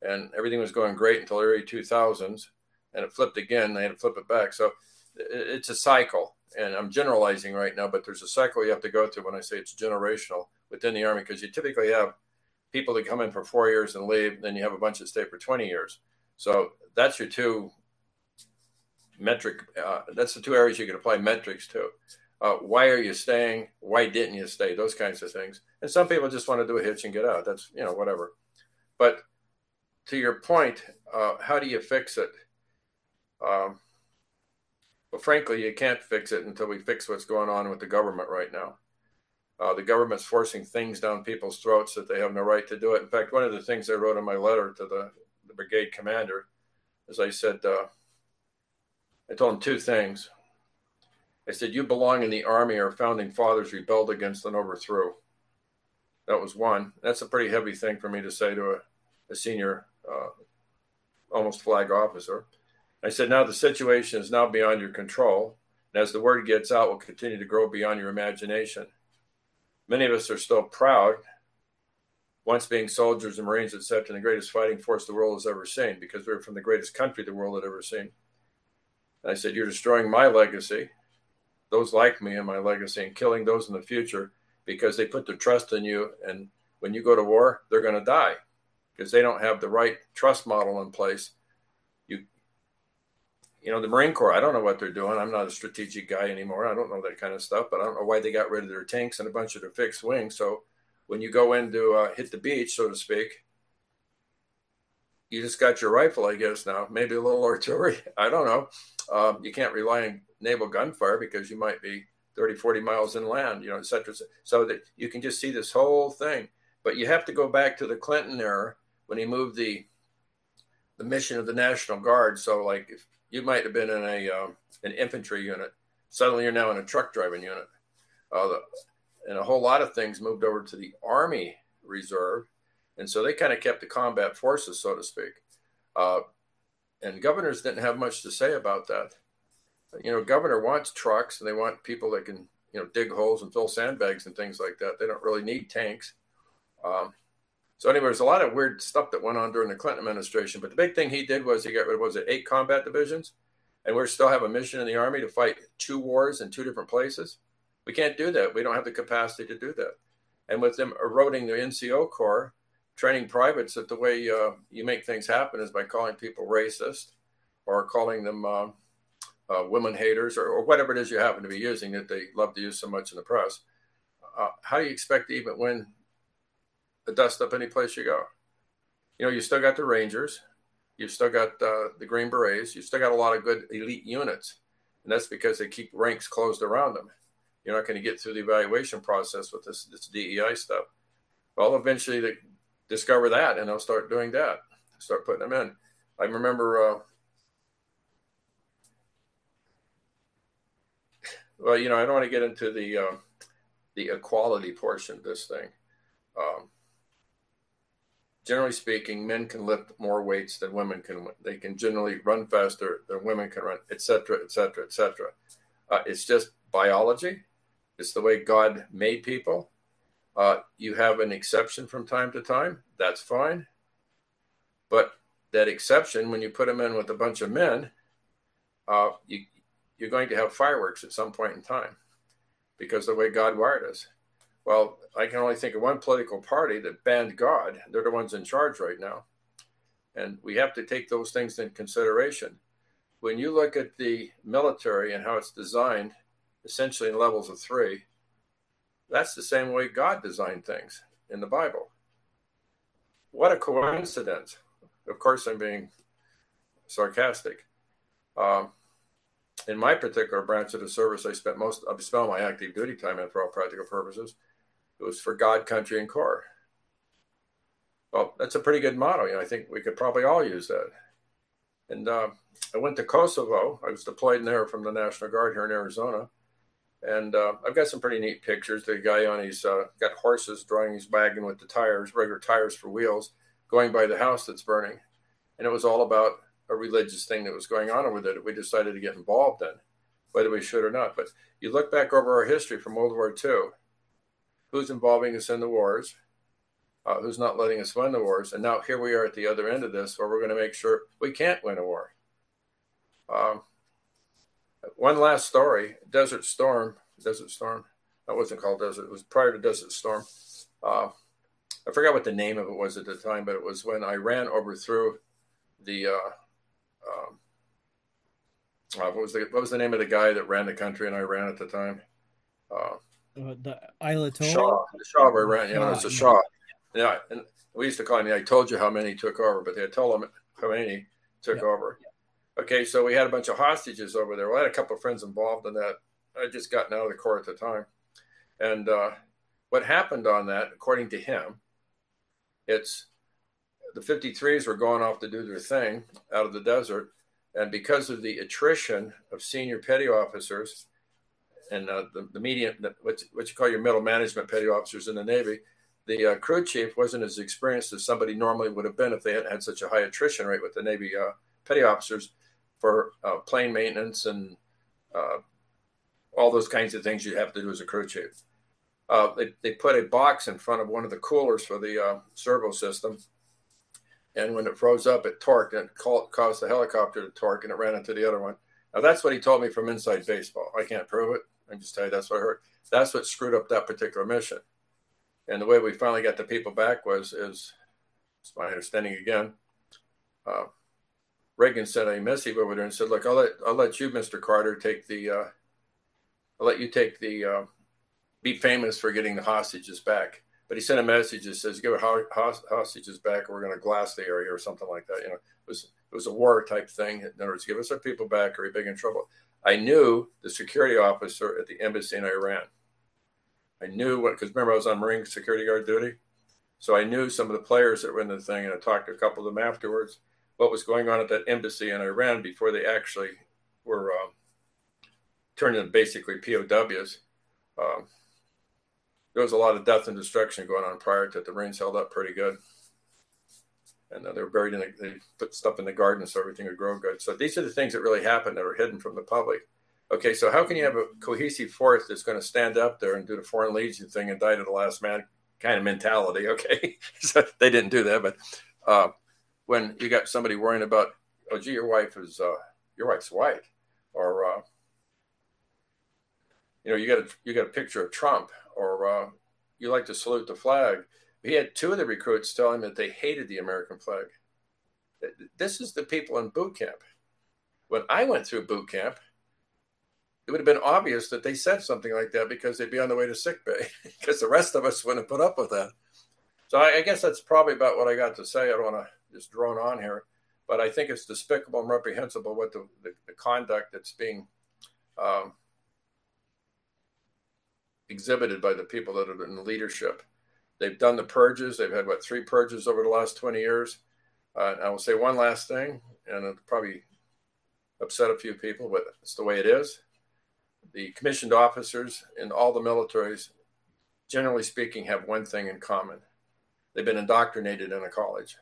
[SPEAKER 2] And everything was going great until early 2000s. And it flipped again. They had to flip it back. So it's a cycle. And I'm generalizing right now, but there's a cycle you have to go through when I say it's generational within the Army because you typically have people that come in for four years and leave. and Then you have a bunch that stay for 20 years. So that's your two metric. Uh, that's the two areas you can apply metrics to uh, why are you staying? Why didn't you stay? Those kinds of things. And some people just want to do a hitch and get out. That's, you know, whatever. But to your point, uh, how do you fix it? Um, well, frankly, you can't fix it until we fix what's going on with the government right now. Uh, the government's forcing things down people's throats that they have no right to do it. In fact, one of the things I wrote in my letter to the, the brigade commander is I said, uh, I told him two things. I said, You belong in the army our founding fathers rebelled against and overthrew. That was one. That's a pretty heavy thing for me to say to a, a senior, uh, almost flag officer. I said, Now the situation is now beyond your control. And as the word gets out, will continue to grow beyond your imagination. Many of us are still proud, once being soldiers and Marines, accepting the greatest fighting force the world has ever seen, because we we're from the greatest country the world had ever seen. And I said, You're destroying my legacy those like me and my legacy and killing those in the future because they put their trust in you. And when you go to war, they're going to die because they don't have the right trust model in place. You, you know, the Marine Corps, I don't know what they're doing. I'm not a strategic guy anymore. I don't know that kind of stuff, but I don't know why they got rid of their tanks and a bunch of their fixed wings. So when you go in to uh, hit the beach, so to speak, you just got your rifle, I guess, now. Maybe a little artillery. I don't know. Um, you can't rely on naval gunfire because you might be 30, 40 miles inland, you know, et cetera. So that you can just see this whole thing. But you have to go back to the Clinton era when he moved the the mission of the National Guard. So, like, if you might have been in a um, an infantry unit, suddenly you're now in a truck driving unit. Uh, the, and a whole lot of things moved over to the Army Reserve, and so they kind of kept the combat forces, so to speak. Uh, and governors didn't have much to say about that you know, governor wants trucks and they want people that can, you know, dig holes and fill sandbags and things like that. They don't really need tanks. Um, so anyway, there's a lot of weird stuff that went on during the Clinton administration. But the big thing he did was he got rid of was it eight combat divisions, and we still have a mission in the army to fight two wars in two different places. We can't do that. We don't have the capacity to do that. And with them eroding the NCO corps, training privates that the way uh, you make things happen is by calling people racist or calling them uh, uh, women haters or, or, whatever it is you happen to be using that they love to use so much in the press. Uh, how do you expect to even win the dust up any place you go? You know, you still got the Rangers, you've still got uh, the Green Berets, you've still got a lot of good elite units, and that's because they keep ranks closed around them. You're not going to get through the evaluation process with this, this DEI stuff. Well, eventually they discover that, and they'll start doing that, start putting them in. I remember uh, well, you know, I don't want to get into the um, the equality portion of this thing. Um, generally speaking, men can lift more weights than women can. They can generally run faster than women can run, etc., etc., etc. It's just biology. It's the way God made people. Uh, you have an exception from time to time. That's fine. But that exception, when you put them in with a bunch of men, uh, you, you're going to have fireworks at some point in time because the way God wired us. Well, I can only think of one political party that banned God. They're the ones in charge right now. And we have to take those things in consideration. When you look at the military and how it's designed, essentially in levels of three, that's the same way God designed things in the Bible. What a coincidence. Of course, I'm being sarcastic. Um, in my particular branch of the service, I spent most, I my active duty time in for all practical purposes. It was for God, country, and core. Well, that's a pretty good motto. You know, I think we could probably all use that. And uh, I went to Kosovo. I was deployed in there from the National Guard here in Arizona. And uh, I've got some pretty neat pictures. The guy on his uh, got horses drawing his wagon with the tires, regular tires for wheels, going by the house that's burning. And it was all about a religious thing that was going on over there that we decided to get involved in, whether we should or not. But you look back over our history from World War II, who's involving us in the wars, uh, who's not letting us win the wars. And now here we are at the other end of this where we're going to make sure we can't win a war. Um, one last story Desert Storm. Desert Storm. That wasn't called Desert. It was prior to Desert Storm. Uh, I forgot what the name of it was at the time, but it was when Iran overthrew the. Uh, um, uh, what was the what was the name of the guy that ran the country in Iran at the time?
[SPEAKER 3] Uh, uh the Ayatollah.
[SPEAKER 2] Shah, the Shah of Iran. You know, it's a Shah. Yeah, and we used to call him. I told you Khomeini took over, but they told him Khomeini took yeah. over. Okay, so we had a bunch of hostages over there. Well, I had a couple of friends involved in that. I just gotten out of the Corps at the time, and uh, what happened on that, according to him, it's the 53s were going off to do their thing out of the desert, and because of the attrition of senior petty officers and uh, the, the median, what, what you call your middle management petty officers in the Navy, the uh, crew chief wasn't as experienced as somebody normally would have been if they hadn't had such a high attrition rate with the Navy uh, petty officers for uh, plane maintenance and uh, all those kinds of things you have to do as a crew chief. Uh, they, they put a box in front of one of the coolers for the uh, servo system. And when it froze up, it torqued and it caused the helicopter to torque and it ran into the other one. Now, that's what he told me from inside baseball. I can't prove it. I just tell you that's what I heard. That's what screwed up that particular mission. And the way we finally got the people back was, is, it's my understanding again, uh, Reagan sent a missive over there and said, "Look, I'll let I'll let you, Mr. Carter, take the uh, I'll let you take the uh, be famous for getting the hostages back." But he sent a message that says, "Give our hostages back, or we're going to glass the area, or something like that." You know, it was it was a war type thing. In other words, give us our people back, or we're big in trouble. I knew the security officer at the embassy in Iran. I knew what because remember I was on Marine security guard duty, so I knew some of the players that were in the thing, and I talked to a couple of them afterwards what was going on at that embassy in Iran before they actually were um, turned into basically POWs. Um, there was a lot of death and destruction going on prior to it. The rains held up pretty good. And uh, they were buried in, the, they put stuff in the garden so everything would grow good. So these are the things that really happen that are hidden from the public. Okay, so how can you have a cohesive force that's going to stand up there and do the foreign legion thing and die to the last man kind of mentality? Okay, so they didn't do that, but uh, when you got somebody worrying about, oh, gee, your wife is uh, your wife's white, or uh, you know, you got a you got a picture of Trump, or uh, you like to salute the flag. He had two of the recruits tell him that they hated the American flag. This is the people in boot camp. When I went through boot camp, it would have been obvious that they said something like that because they'd be on the way to sick bay because the rest of us wouldn't put up with that. So I, I guess that's probably about what I got to say. I don't want to just drone on here, but I think it's despicable and reprehensible what the, the, the conduct that's being um, exhibited by the people that are in leadership. They've done the purges. They've had what three purges over the last 20 years. Uh, I will say one last thing, and it'll probably upset a few people, but it's the way it is. The commissioned officers in all the militaries, generally speaking, have one thing in common they've been indoctrinated in a college.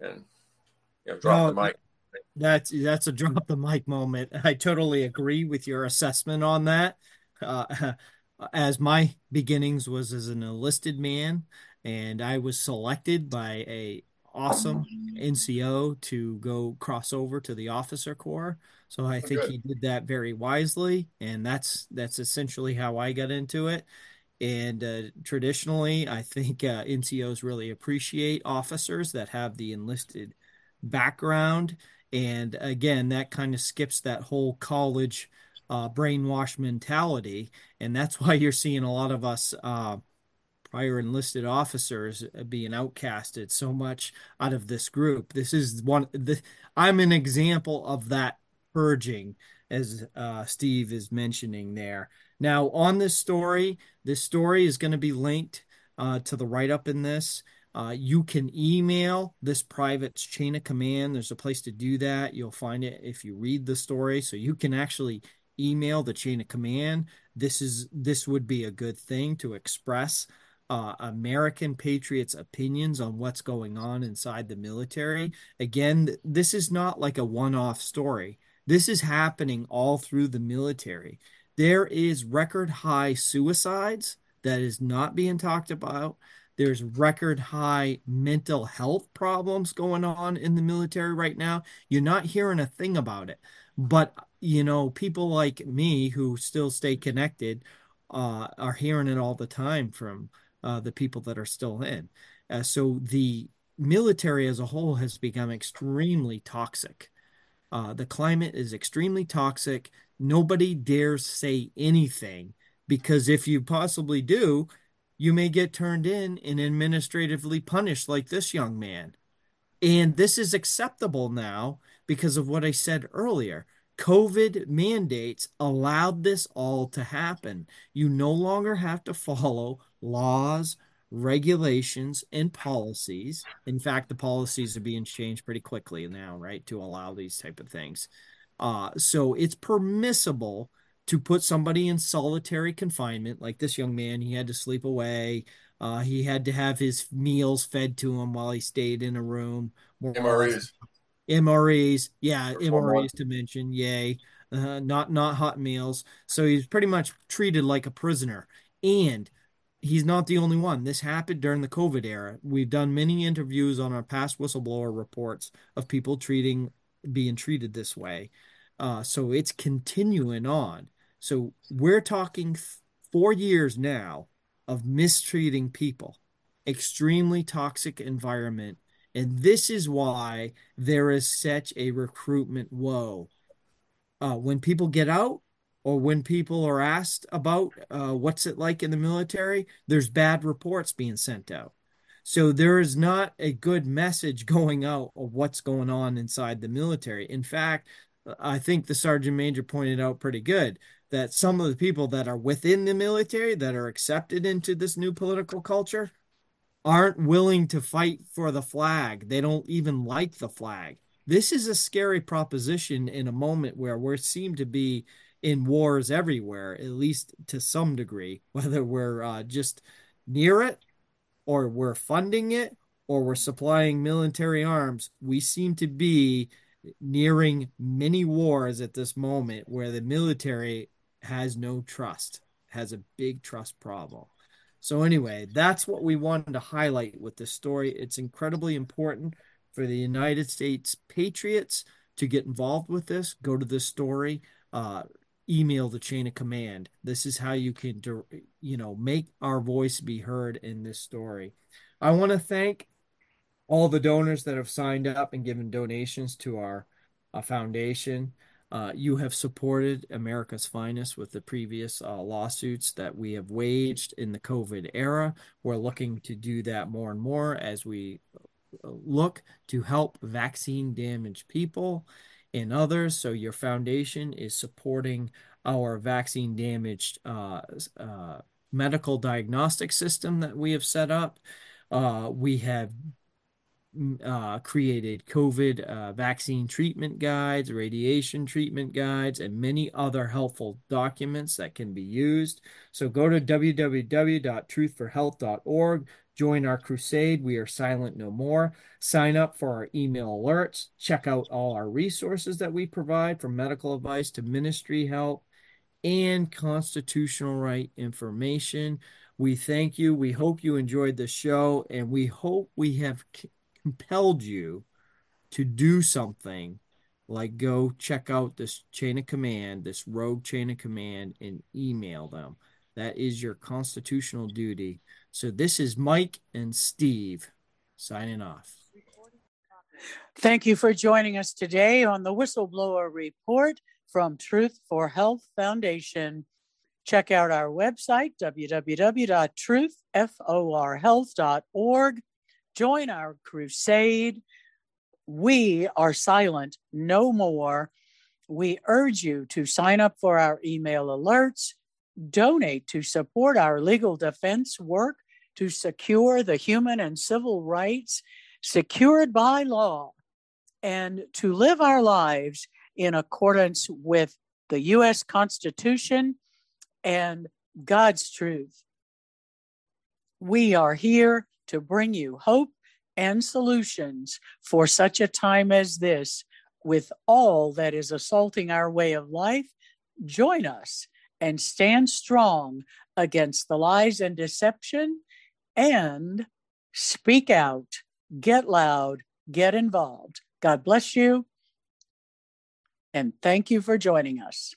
[SPEAKER 2] And you know, drop the mic.
[SPEAKER 3] That's that's a drop the mic moment. I totally agree with your assessment on that. Uh, as my beginnings was as an enlisted man, and I was selected by a awesome NCO to go cross over to the officer corps. So I think he did that very wisely, and that's that's essentially how I got into it. And uh, traditionally, I think uh, NCOs really appreciate officers that have the enlisted background. And again, that kind of skips that whole college uh, brainwash mentality. And that's why you're seeing a lot of us uh, prior enlisted officers uh, being outcasted so much out of this group. This is one, the, I'm an example of that purging, as uh, Steve is mentioning there. Now, on this story, this story is going to be linked uh, to the write up in this. Uh, you can email this private chain of command. There's a place to do that. You'll find it if you read the story. So you can actually email the chain of command. This is this would be a good thing to express uh, American patriots' opinions on what's going on inside the military. Again, this is not like a one-off story. This is happening all through the military. There is record high suicides that is not being talked about. There's record high mental health problems going on in the military right now. You're not hearing a thing about it. But, you know, people like me who still stay connected uh, are hearing it all the time from uh, the people that are still in. Uh, so the military as a whole has become extremely toxic. Uh, the climate is extremely toxic. Nobody dares say anything because if you possibly do, you may get turned in and administratively punished like this young man. And this is acceptable now because of what I said earlier. COVID mandates allowed this all to happen. You no longer have to follow laws, regulations and policies. In fact, the policies are being changed pretty quickly now, right, to allow these type of things. Uh, so it's permissible to put somebody in solitary confinement, like this young man. He had to sleep away. Uh, he had to have his meals fed to him while he stayed in a room.
[SPEAKER 2] MREs.
[SPEAKER 3] MREs, yeah, MREs to mention, yay. Uh, not not hot meals. So he's pretty much treated like a prisoner. And he's not the only one. This happened during the COVID era. We've done many interviews on our past whistleblower reports of people treating being treated this way. Uh, so it's continuing on. So we're talking four years now of mistreating people, extremely toxic environment. And this is why there is such a recruitment woe. Uh, when people get out, or when people are asked about uh, what's it like in the military, there's bad reports being sent out. So there is not a good message going out of what's going on inside the military. In fact, I think the sergeant major pointed out pretty good that some of the people that are within the military that are accepted into this new political culture aren't willing to fight for the flag. They don't even like the flag. This is a scary proposition in a moment where we seem to be in wars everywhere, at least to some degree, whether we're uh, just near it or we're funding it or we're supplying military arms. We seem to be nearing many wars at this moment where the military has no trust, has a big trust problem. So, anyway, that's what we wanted to highlight with this story. It's incredibly important for the United States Patriots to get involved with this. Go to this story. Uh, email the chain of command. This is how you can, you know, make our voice be heard in this story. I want to thank all the donors that have signed up and given donations to our uh, foundation. Uh, you have supported America's Finest with the previous uh, lawsuits that we have waged in the COVID era. We're looking to do that more and more as we uh, look to help vaccine damaged people and others. So your foundation is supporting our vaccine damaged uh, uh, medical diagnostic system that we have set up. Uh, we have mm, uh, created COVID uh, vaccine treatment guides, radiation treatment guides, and many other helpful documents that can be used. So go to www.truthforhealth.org, Join our crusade. We are silent no more. Sign up for our email alerts. Check out all our resources that we provide from medical advice to ministry help and constitutional right information. We thank you. We hope you enjoyed the show, and we hope we have c- compelled you to do something like go check out this chain of command, this rogue chain of command, and email them. That is your constitutional duty. So this is Mike and Steve signing off.
[SPEAKER 1] Thank you for joining us today on the Whistleblower Report from Truth for Health Foundation. Check out our website, www.truthforhealth.org. Join our crusade. We are silent no more. We urge you to sign up for our email alerts, donate to support our legal defense work to secure the human and civil rights secured by law, and to live our lives in accordance with the U.S. Constitution and God's truth. We are here to bring you hope and solutions for such a time as this with all that is assaulting our way of life. Join us and stand strong against the lies and deception and speak out, get loud, get involved. God bless you. And thank you for joining us.